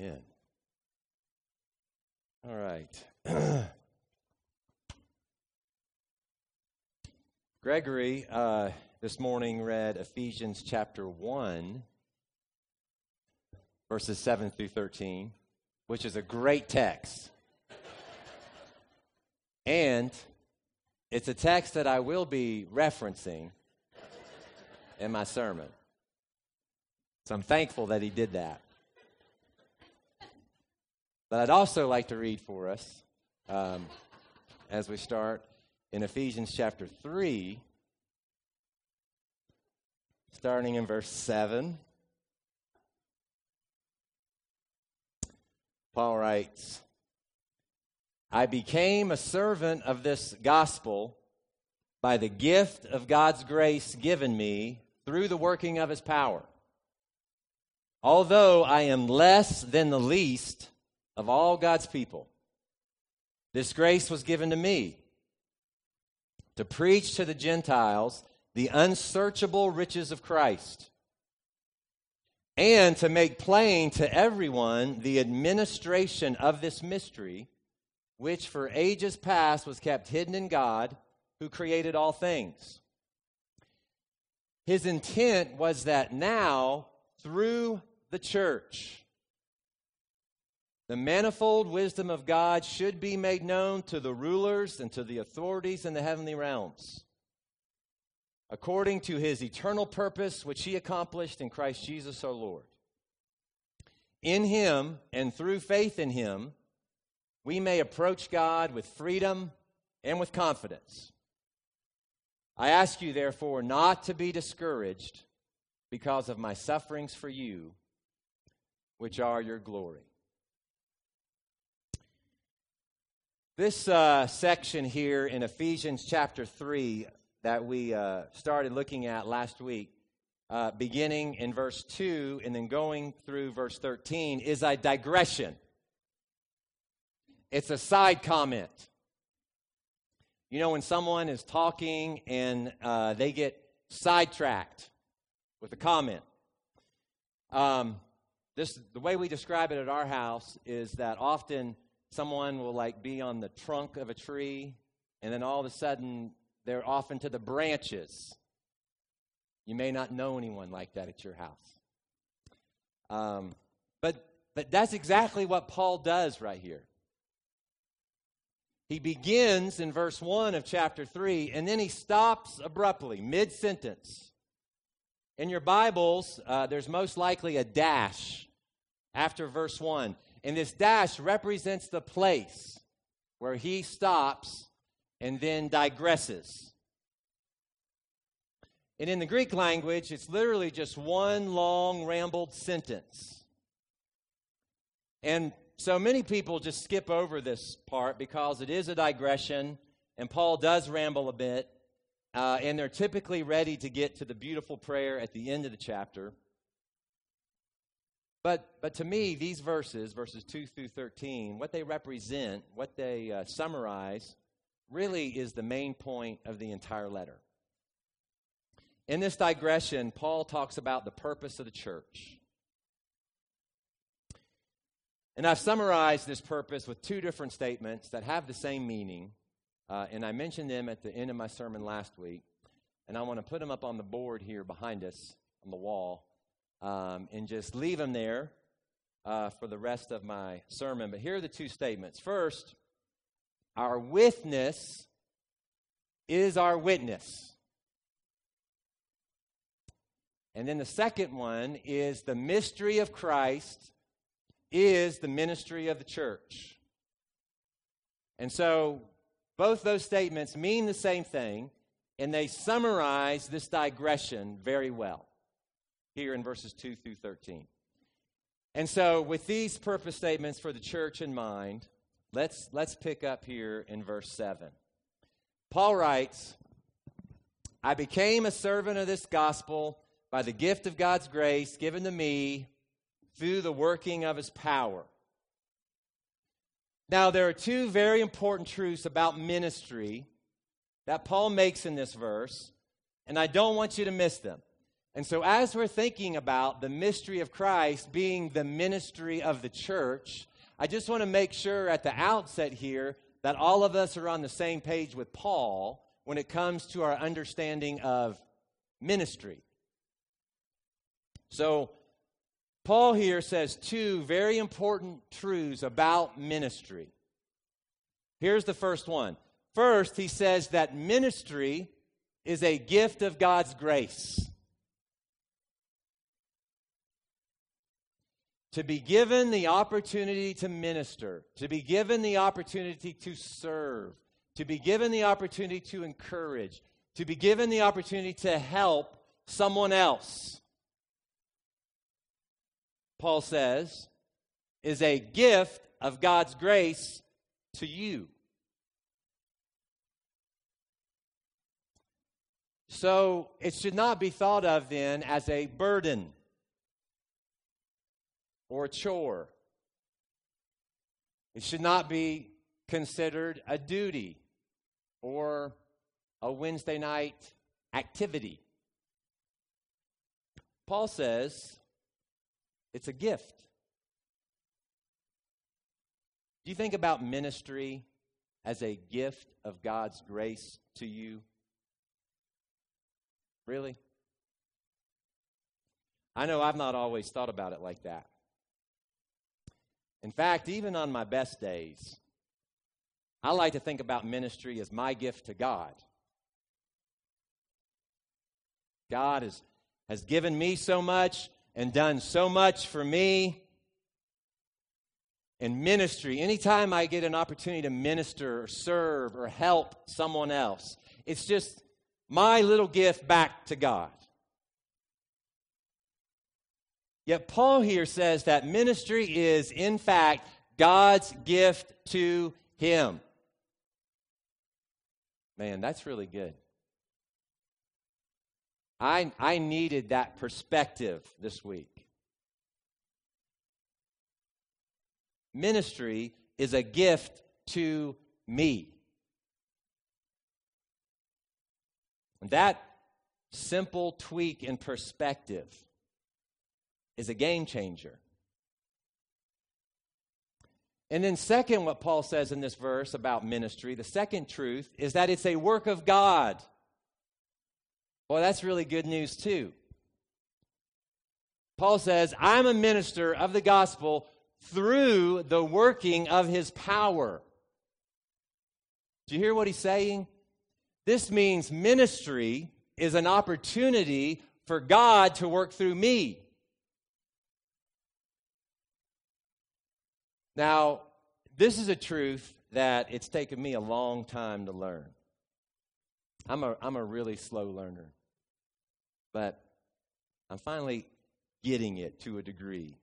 Amen. All right. Gregory uh, this morning read Ephesians chapter 1, verses 7 through 13, which is a great text. and it's a text that I will be referencing in my sermon. So I'm thankful that he did that. But I'd also like to read for us um, as we start in Ephesians chapter 3, starting in verse 7. Paul writes, I became a servant of this gospel by the gift of God's grace given me through the working of his power. Although I am less than the least, of all God's people. This grace was given to me to preach to the Gentiles the unsearchable riches of Christ and to make plain to everyone the administration of this mystery, which for ages past was kept hidden in God who created all things. His intent was that now, through the church, the manifold wisdom of God should be made known to the rulers and to the authorities in the heavenly realms. According to his eternal purpose, which he accomplished in Christ Jesus our Lord. In him and through faith in him, we may approach God with freedom and with confidence. I ask you, therefore, not to be discouraged because of my sufferings for you, which are your glory. This uh, section here in Ephesians chapter 3 that we uh, started looking at last week, uh, beginning in verse 2 and then going through verse 13, is a digression. It's a side comment. You know, when someone is talking and uh, they get sidetracked with a comment, um, this, the way we describe it at our house is that often someone will like be on the trunk of a tree and then all of a sudden they're off into the branches. You may not know anyone like that at your house. Um, but but that's exactly what paul does right here. He begins in verse 1 of chapter 3 and then he stops abruptly mid-sentence. In your bibles uh, there's most likely a dash after verse 1 and this dash represents the place where he stops and then digresses. And in the Greek language, it's literally just one long, rambled sentence. And so many people just skip over this part because it is a digression, and Paul does ramble a bit, uh, and they're typically ready to get to the beautiful prayer at the end of the chapter. But, but to me, these verses, verses 2 through 13, what they represent, what they uh, summarize, really is the main point of the entire letter. In this digression, Paul talks about the purpose of the church. And I've summarized this purpose with two different statements that have the same meaning. Uh, and I mentioned them at the end of my sermon last week. And I want to put them up on the board here behind us on the wall um, and just leave them there uh, for the rest of my sermon. But here are the two statements. First, our witness is our witness. And then the second one is the mystery of Christ is the ministry of the church. And so both those statements mean the same thing, and they summarize this digression very well here in verses 2 through 13. And so, with these purpose statements for the church in mind, let's, let's pick up here in verse 7. Paul writes, I became a servant of this gospel by the gift of God's grace given to me through the working of his power. Now, there are two very important truths about ministry that Paul makes in this verse, and I don't want you to miss them. And so, as we're thinking about the mystery of Christ being the ministry of the church, I just want to make sure at the outset here that all of us are on the same page with Paul when it comes to our understanding of ministry. So, Paul here says two very important truths about ministry. Here's the first one. First, he says that ministry is a gift of God's grace. To be given the opportunity to minister, to be given the opportunity to serve, to be given the opportunity to encourage, to be given the opportunity to help someone else, Paul says, is a gift of God's grace to you. So it should not be thought of then as a burden or a chore. It should not be considered a duty or a Wednesday night activity. Paul says it's a gift. Do you think about ministry as a gift of God's grace to you? Really? I know I've not always thought about it like that. In fact, even on my best days, I like to think about ministry as my gift to God. God has, has given me so much and done so much for me. In ministry, anytime I get an opportunity to minister or serve or help someone else, it's just my little gift back to God. Yet Paul here says that ministry is, in fact, God's gift to him. Man, that's really good. I, I needed that perspective this week. Ministry is a gift to me. And That simple tweak in perspective is a game changer. And then, second, what Paul says in this verse about ministry, the second truth is that it's a work of God. Well, that's really good news, too. Paul says, I'm a minister of the gospel through the working of his power. Do you hear what he's saying? This means ministry is an opportunity for God to work through me. Now, this is a truth that it's taken me a long time to learn. I'm a, I'm a really slow learner, but I'm finally getting it to a degree.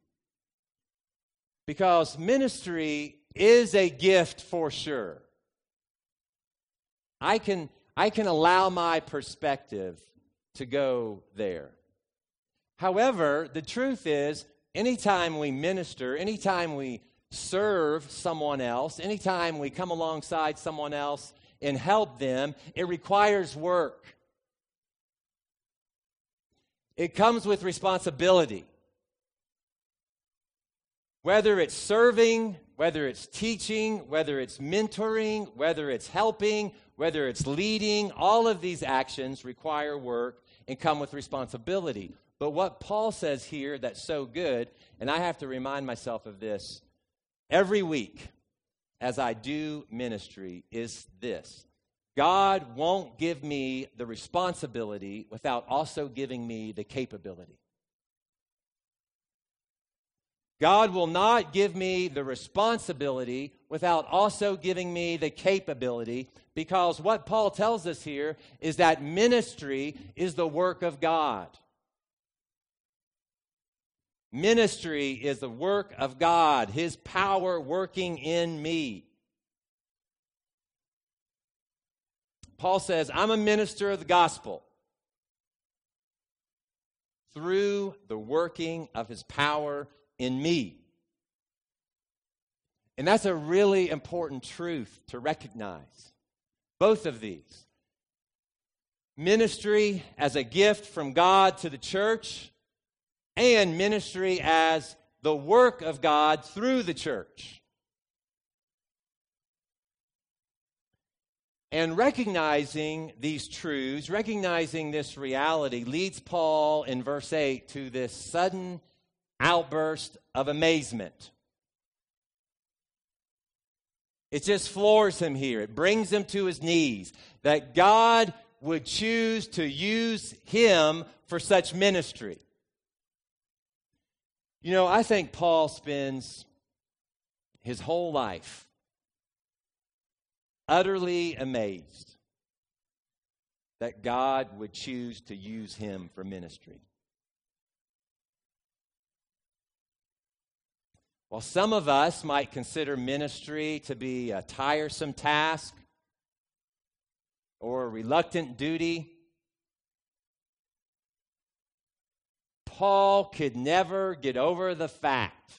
Because ministry is a gift for sure. I can, I can allow my perspective to go there. However, the truth is, anytime we minister, anytime we serve someone else, anytime we come alongside someone else and help them, it requires work. It comes with responsibility. Whether it's serving, whether it's teaching, whether it's mentoring, whether it's helping, whether it's leading, all of these actions require work and come with responsibility. But what Paul says here that's so good, and I have to remind myself of this every week as I do ministry, is this God won't give me the responsibility without also giving me the capability. God will not give me the responsibility without also giving me the capability because what Paul tells us here is that ministry is the work of God. Ministry is the work of God, His power working in me. Paul says, I'm a minister of the gospel through the working of His power in me. And that's a really important truth to recognize. Both of these. ministry as a gift from God to the church, and ministry as the work of God through the church. And recognizing these truths, recognizing this reality, leads Paul in verse 8 to this sudden outburst of amazement. It just floors him here. It brings him to his knees that God would choose to use him for such ministry. You know, I think Paul spends his whole life utterly amazed that God would choose to use him for ministry. While some of us might consider ministry to be a tiresome task or a reluctant duty, Paul could never get over the fact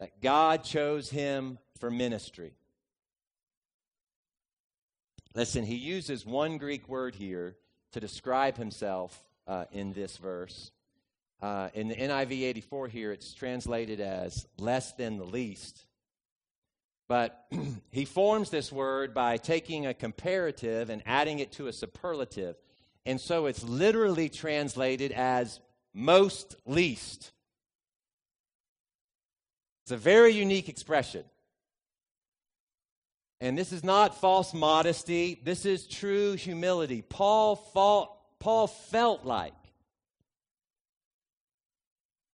that God chose him for ministry. Listen, he uses one Greek word here to describe himself uh, in this verse. Uh, in the NIV 84 here, it's translated as less than the least. But he forms this word by taking a comparative and adding it to a superlative. And so it's literally translated as most least. It's a very unique expression. And this is not false modesty, this is true humility. Paul, fought, Paul felt like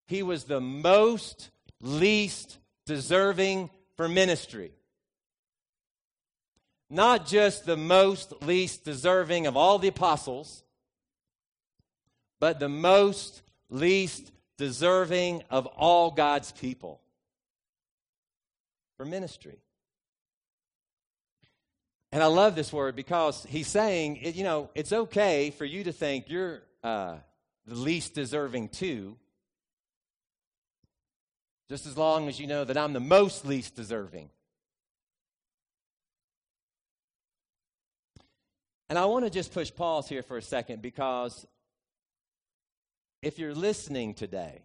he was the most least deserving for ministry. Not just the most least deserving of all the apostles, but the most least deserving of all God's people for ministry. And I love this word because he's saying, you know, it's okay for you to think you're uh, the least deserving too, just as long as you know that I'm the most least deserving. And I want to just push pause here for a second because if you're listening today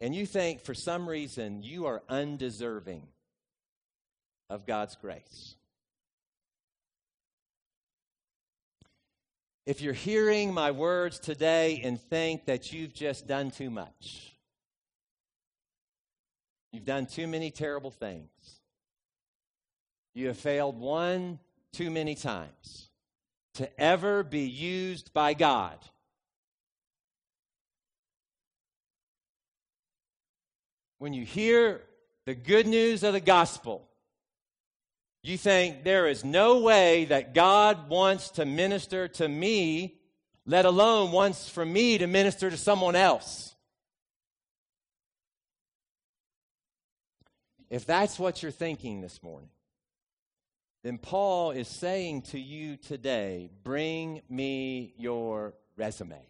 and you think for some reason you are undeserving of God's grace, If you're hearing my words today and think that you've just done too much, you've done too many terrible things, you have failed one too many times to ever be used by God. When you hear the good news of the gospel, you think there is no way that God wants to minister to me, let alone wants for me to minister to someone else. If that's what you're thinking this morning, then Paul is saying to you today bring me your resume.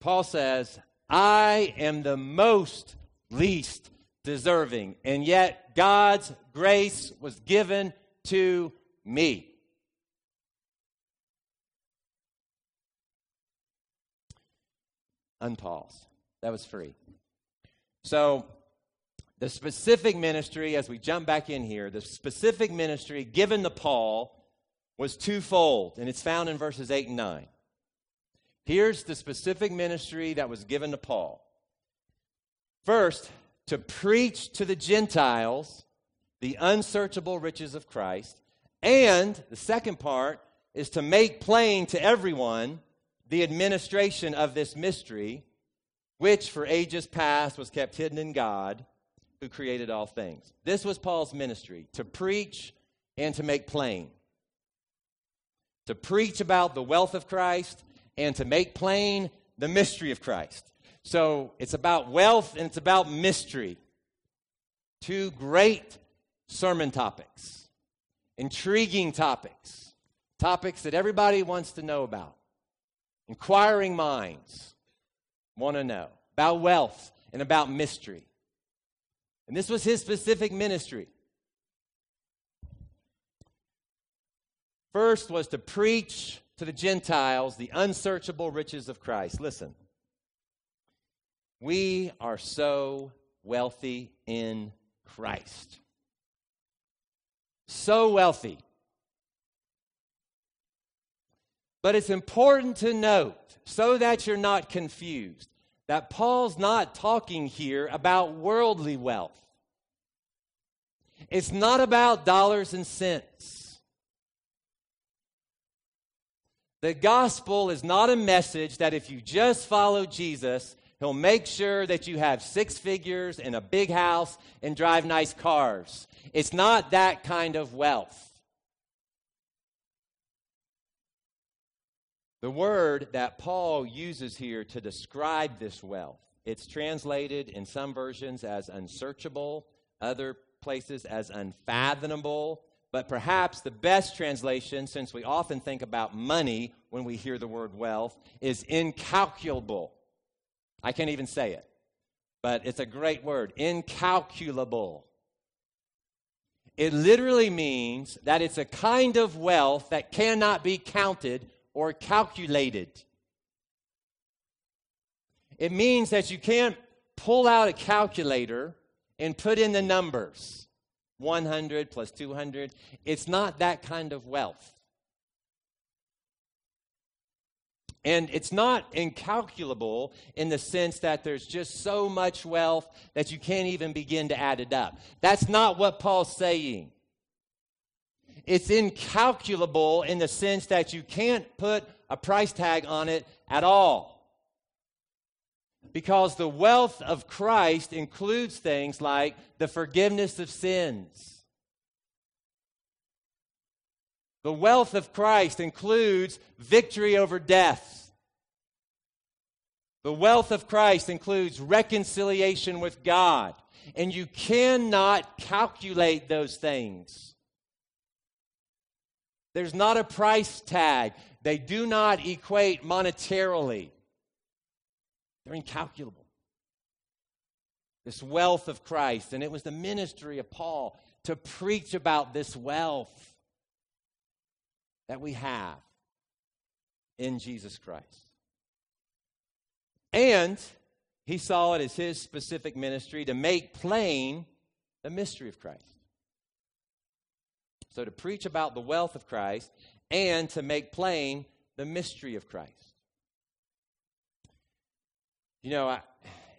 Paul says, I am the most least deserving, and yet God's grace was given to me. Unpause. That was free. So, the specific ministry, as we jump back in here, the specific ministry given to Paul was twofold, and it's found in verses 8 and 9. Here's the specific ministry that was given to Paul. First, to preach to the Gentiles the unsearchable riches of Christ. And the second part is to make plain to everyone the administration of this mystery, which for ages past was kept hidden in God who created all things. This was Paul's ministry to preach and to make plain. To preach about the wealth of Christ and to make plain the mystery of Christ. So it's about wealth and it's about mystery. Two great sermon topics, intriguing topics, topics that everybody wants to know about. Inquiring minds want to know about wealth and about mystery. And this was his specific ministry. First was to preach to the Gentiles the unsearchable riches of Christ. Listen, we are so wealthy in Christ. So wealthy. But it's important to note, so that you're not confused, that Paul's not talking here about worldly wealth. It's not about dollars and cents. The gospel is not a message that if you just follow Jesus, he'll make sure that you have six figures and a big house and drive nice cars. It's not that kind of wealth. The word that Paul uses here to describe this wealth, it's translated in some versions as unsearchable, other places as unfathomable, but perhaps the best translation, since we often think about money when we hear the word wealth, is incalculable. I can't even say it, but it's a great word incalculable. It literally means that it's a kind of wealth that cannot be counted or calculated. It means that you can't pull out a calculator and put in the numbers 100 plus 200. It's not that kind of wealth. And it's not incalculable in the sense that there's just so much wealth that you can't even begin to add it up. That's not what Paul's saying. It's incalculable in the sense that you can't put a price tag on it at all. Because the wealth of Christ includes things like the forgiveness of sins. The wealth of Christ includes victory over death. The wealth of Christ includes reconciliation with God. And you cannot calculate those things. There's not a price tag. They do not equate monetarily, they're incalculable. This wealth of Christ. And it was the ministry of Paul to preach about this wealth that we have in Jesus Christ. And he saw it as his specific ministry to make plain the mystery of Christ. So, to preach about the wealth of Christ and to make plain the mystery of Christ. You know, I,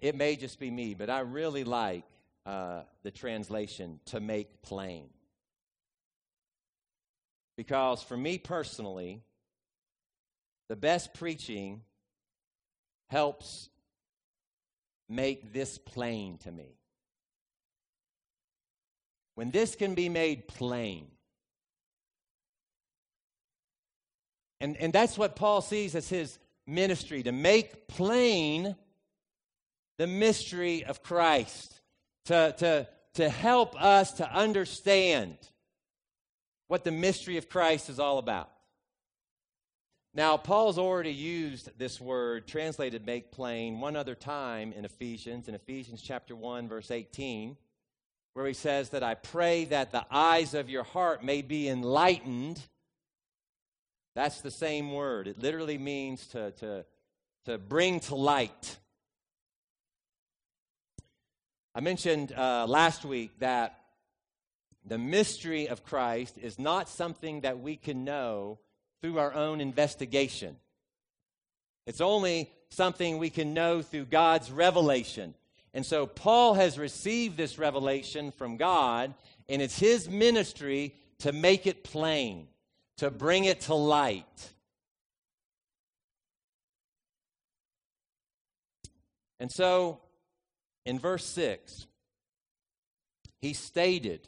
it may just be me, but I really like uh, the translation to make plain. Because for me personally, the best preaching helps make this plain to me. When this can be made plain, And, and that's what Paul sees as his ministry to make plain the mystery of Christ, to, to, to help us to understand what the mystery of Christ is all about. Now, Paul's already used this word, translated make plain, one other time in Ephesians, in Ephesians chapter 1, verse 18, where he says that I pray that the eyes of your heart may be enlightened that's the same word. It literally means to, to, to bring to light. I mentioned uh, last week that the mystery of Christ is not something that we can know through our own investigation. It's only something we can know through God's revelation. And so Paul has received this revelation from God, and it's his ministry to make it plain to bring it to light. And so, in verse 6, he stated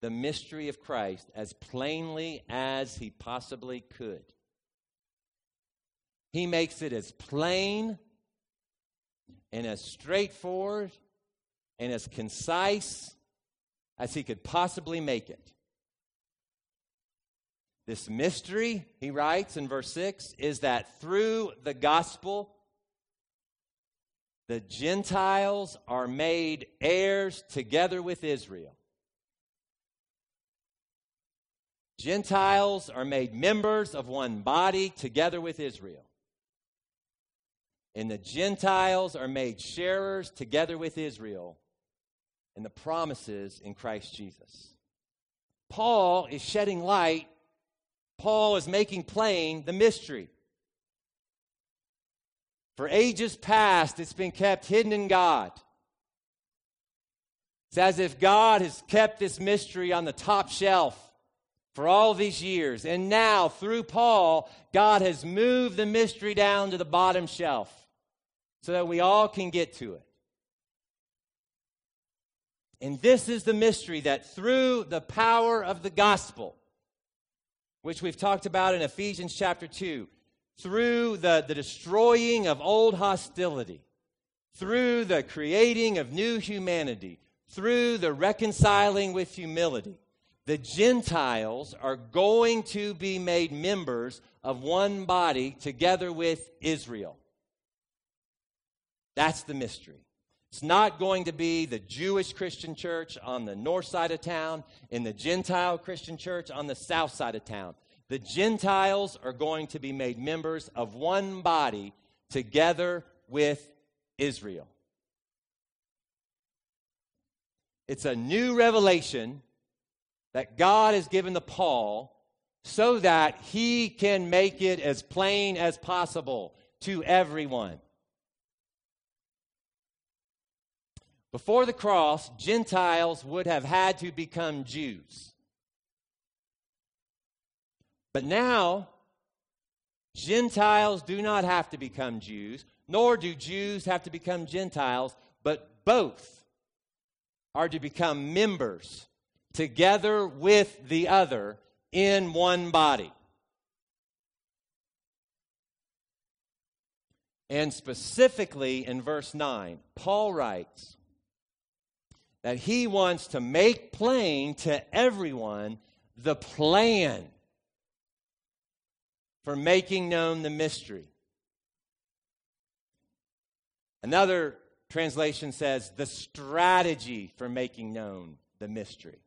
the mystery of Christ as plainly as he possibly could. He makes it as plain and as straightforward and as concise as he could possibly make it. This mystery, he writes in verse 6, is that through the gospel, the Gentiles are made heirs together with Israel. Gentiles are made members of one body together with Israel. And the Gentiles are made sharers together with Israel in the promises in Christ Jesus. Paul is shedding light, Paul is making plain the mystery. For ages past, it's been kept hidden in God. It's as if God has kept this mystery on the top shelf for all these years. And now, through Paul, God has moved the mystery down to the bottom shelf so that we all can get to it. And this is the mystery that through the power of the gospel, which we've talked about in Ephesians chapter 2, through the, the destroying of old hostility, through the creating of new humanity, through the reconciling with humility, the Gentiles are going to be made members of one body together with Israel. That's the mystery. It's not going to be the Jewish Christian church on the north side of town and the Gentile Christian church on the south side of town. The Gentiles are going to be made members of one body together with Israel. It's a new revelation that God has given to Paul so that he can make it as plain as possible to everyone. Before the cross, Gentiles would have had to become Jews. But now, Gentiles do not have to become Jews, nor do Jews have to become Gentiles, but both are to become members together with the other in one body. And specifically in verse 9, Paul writes, that he wants to make plain to everyone the plan for making known the mystery. Another translation says the strategy for making known the mystery.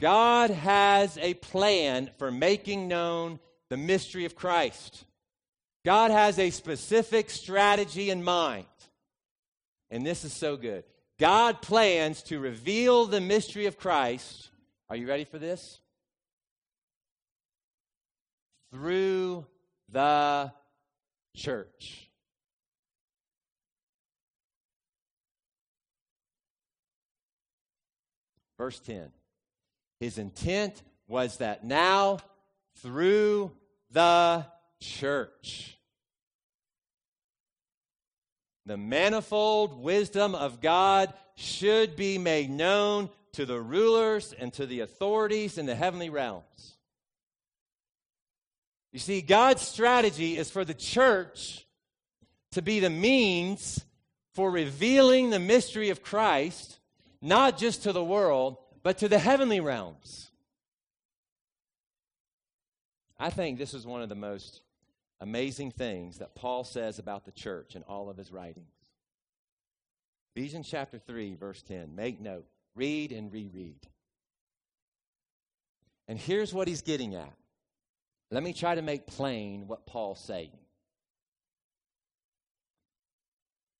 God has a plan for making known the mystery of Christ. God has a specific strategy in mind. And this is so good. God plans to reveal the mystery of Christ. Are you ready for this? Through the church. Verse 10. His intent was that now, through the church, the manifold wisdom of God should be made known to the rulers and to the authorities in the heavenly realms. You see, God's strategy is for the church to be the means for revealing the mystery of Christ, not just to the world, but to the heavenly realms. I think this is one of the most amazing things that Paul says about the church in all of his writings. Ephesians chapter 3, verse 10. Make note, read and reread. And here's what he's getting at. Let me try to make plain what Paul's saying.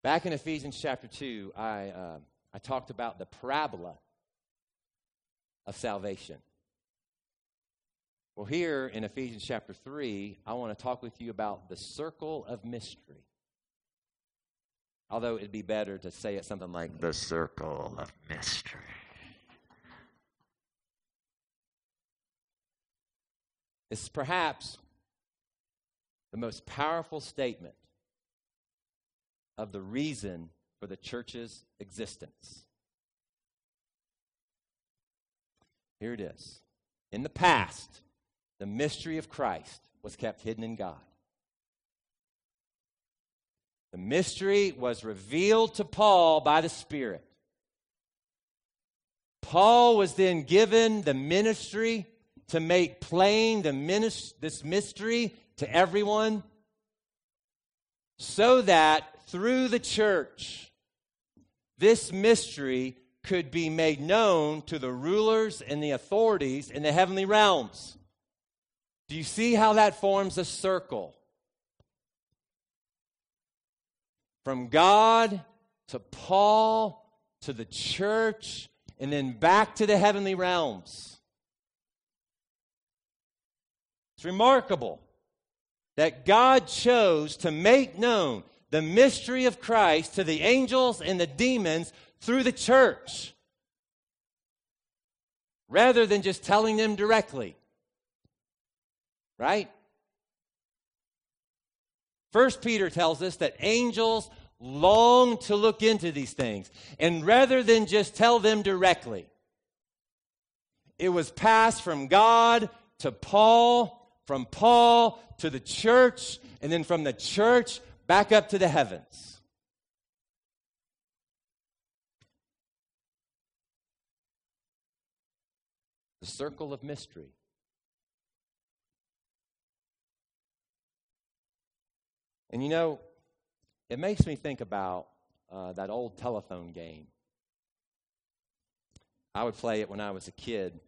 Back in Ephesians chapter 2, I, uh, I talked about the parabola of salvation. Well, here in Ephesians chapter 3, I want to talk with you about the circle of mystery. Although it'd be better to say it something like the circle of mystery. It's perhaps the most powerful statement of the reason for the church's existence. Here it is. In the past, the mystery of Christ was kept hidden in God. The mystery was revealed to Paul by the Spirit. Paul was then given the ministry to make plain the minis- this mystery to everyone. so that through the church, this mystery could be made known to the rulers and the authorities in the heavenly realms. Do you see how that forms a circle? From God to Paul to the church and then back to the heavenly realms. It's remarkable that God chose to make known the mystery of Christ to the angels and the demons through the church rather than just telling them directly. Right? First Peter tells us that angels long to look into these things. And rather than just tell them directly, it was passed from God to Paul, from Paul to the church, and then from the church back up to the heavens. The circle of mystery. And you know, it makes me think about uh, that old telephone game. I would play it when I was a kid,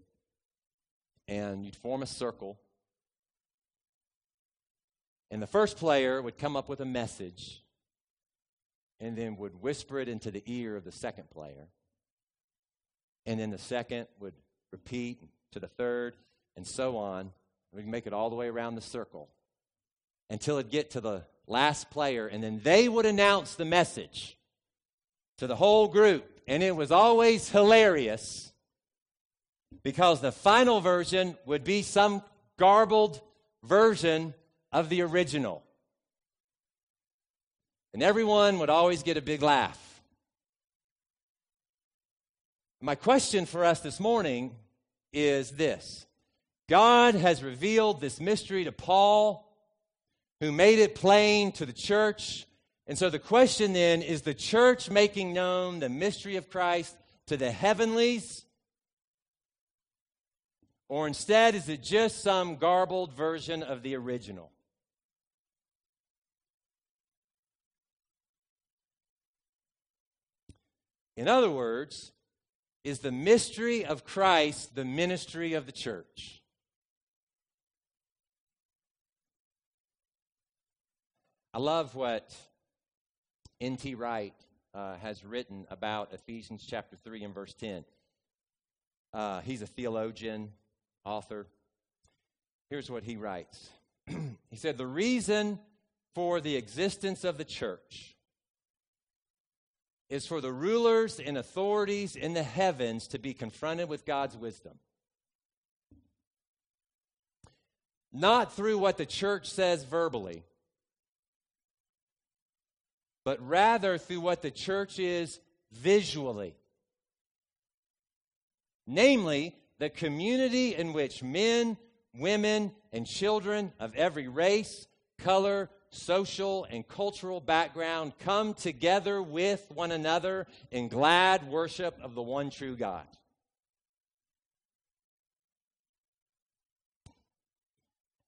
and you'd form a circle, and the first player would come up with a message and then would whisper it into the ear of the second player. And then the second would repeat to the third, and so on. We'd make it all the way around the circle until it get to the last player, and then they would announce the message to the whole group. And it was always hilarious because the final version would be some garbled version of the original. And everyone would always get a big laugh. My question for us this morning is this God has revealed this mystery to Paul who made it plain to the church. And so the question then is the church making known the mystery of Christ to the heavenlies? Or instead, is it just some garbled version of the original? In other words, is the mystery of Christ the ministry of the church? I love what N.T. Wright uh, has written about Ephesians chapter 3 and verse 10. Uh, he's a theologian, author. Here's what he writes He said, The reason for the existence of the church is for the rulers and authorities in the heavens to be confronted with God's wisdom. Not through what the church says verbally but rather through what the church is visually. Namely, the community in which men, women, and children of every race, color, social, and cultural background come together with one another in glad worship of the one true God.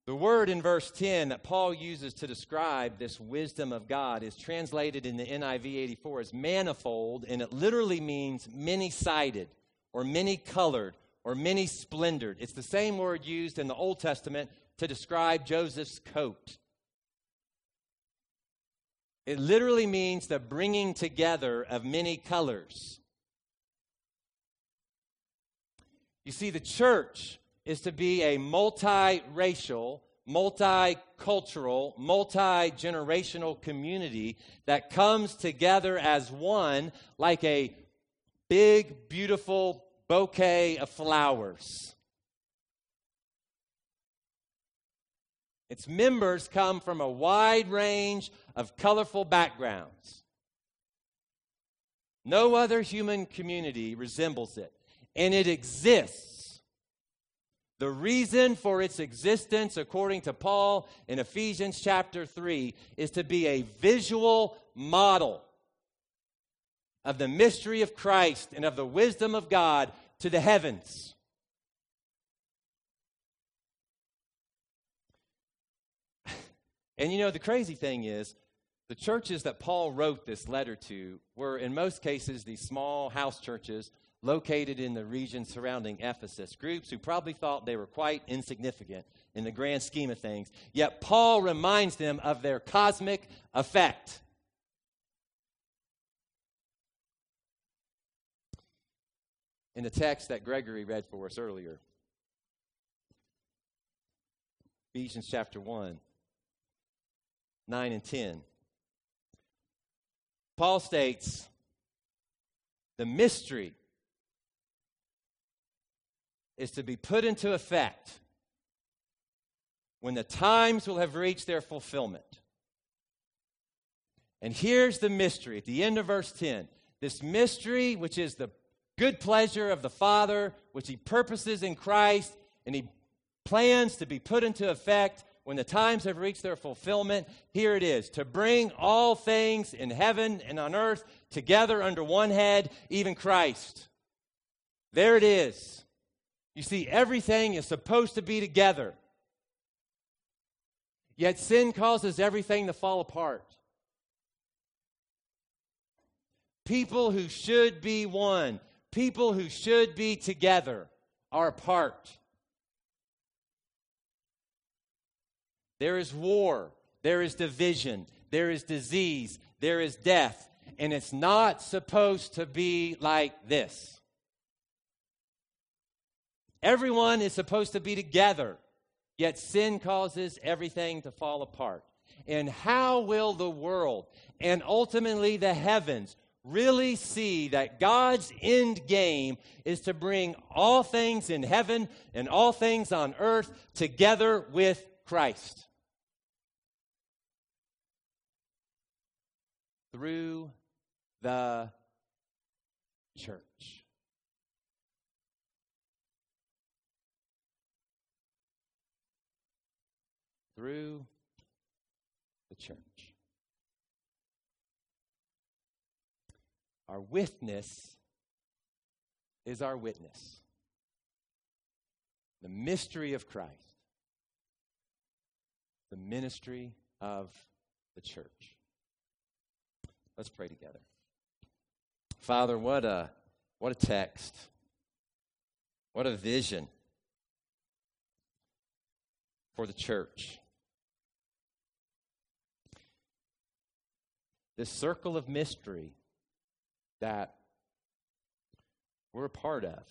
The word in verse 10 that Paul uses to describe this wisdom of God is translated in the NIV 84 as manifold, and it literally means many sided or many colored or many splendored. It's the same word used in the Old Testament to describe Joseph's coat. It literally means the bringing together of many colors. You see, the church is to be a multiracial, multicultural, multi generational community that comes together as one, like a big, beautiful bouquet of flowers. Its members come from a wide range of colorful backgrounds. No other human community resembles it, and it exists the reason for its existence, according to Paul in Ephesians chapter 3, is to be a visual model of the mystery of Christ and of the wisdom of God to the heavens. And you know, the crazy thing is, The churches that Paul wrote this letter to were, in most cases, these small house churches located in the region surrounding Ephesus, groups who probably thought they were quite insignificant in the grand scheme of things. Yet Paul reminds them of their cosmic effect. In the text that Gregory read for us earlier, Ephesians chapter 1, 9 and 10. Paul states the mystery is to be put into effect when the times will have reached their fulfillment. And here's the mystery at the end of verse 10 this mystery, which is the good pleasure of the Father, which He purposes in Christ, and He plans to be put into effect when the times have reached their fulfillment, here it is to bring all things in heaven and on earth together under one head, even Christ. There it is. You see, everything is supposed to be together. Yet sin causes everything to fall apart. People who should be one, people who should be together, are apart. There is war, there is division, there is disease, there is death, and it's not supposed to be like this. Everyone is supposed to be together, yet sin causes everything to fall apart. And how will the world and ultimately the heavens really see that God's end game is to bring all things in heaven and all things on earth together with Christ? through the church. Through the church. Our witness is our witness. The mystery of Christ, the ministry of the church. Let's pray together. Father, what a what a text. What a vision for the church. This circle of mystery that we're a part of.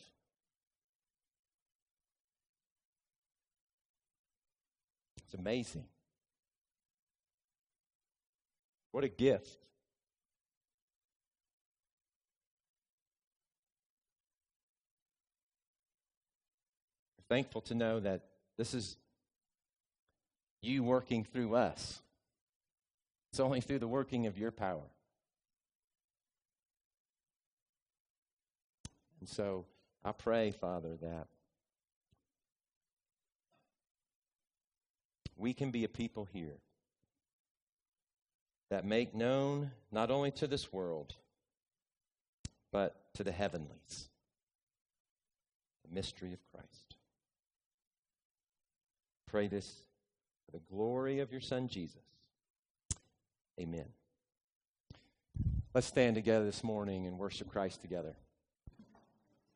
It's amazing. What a gift. thankful to know that this is you working through us. It's only through the working of your power. And so I pray, Father, that we can be a people here that make known not only to this world, but to the heavenlies the mystery of Christ. Pray this for the glory of your Son, Jesus. Amen. Let's stand together this morning and worship Christ together.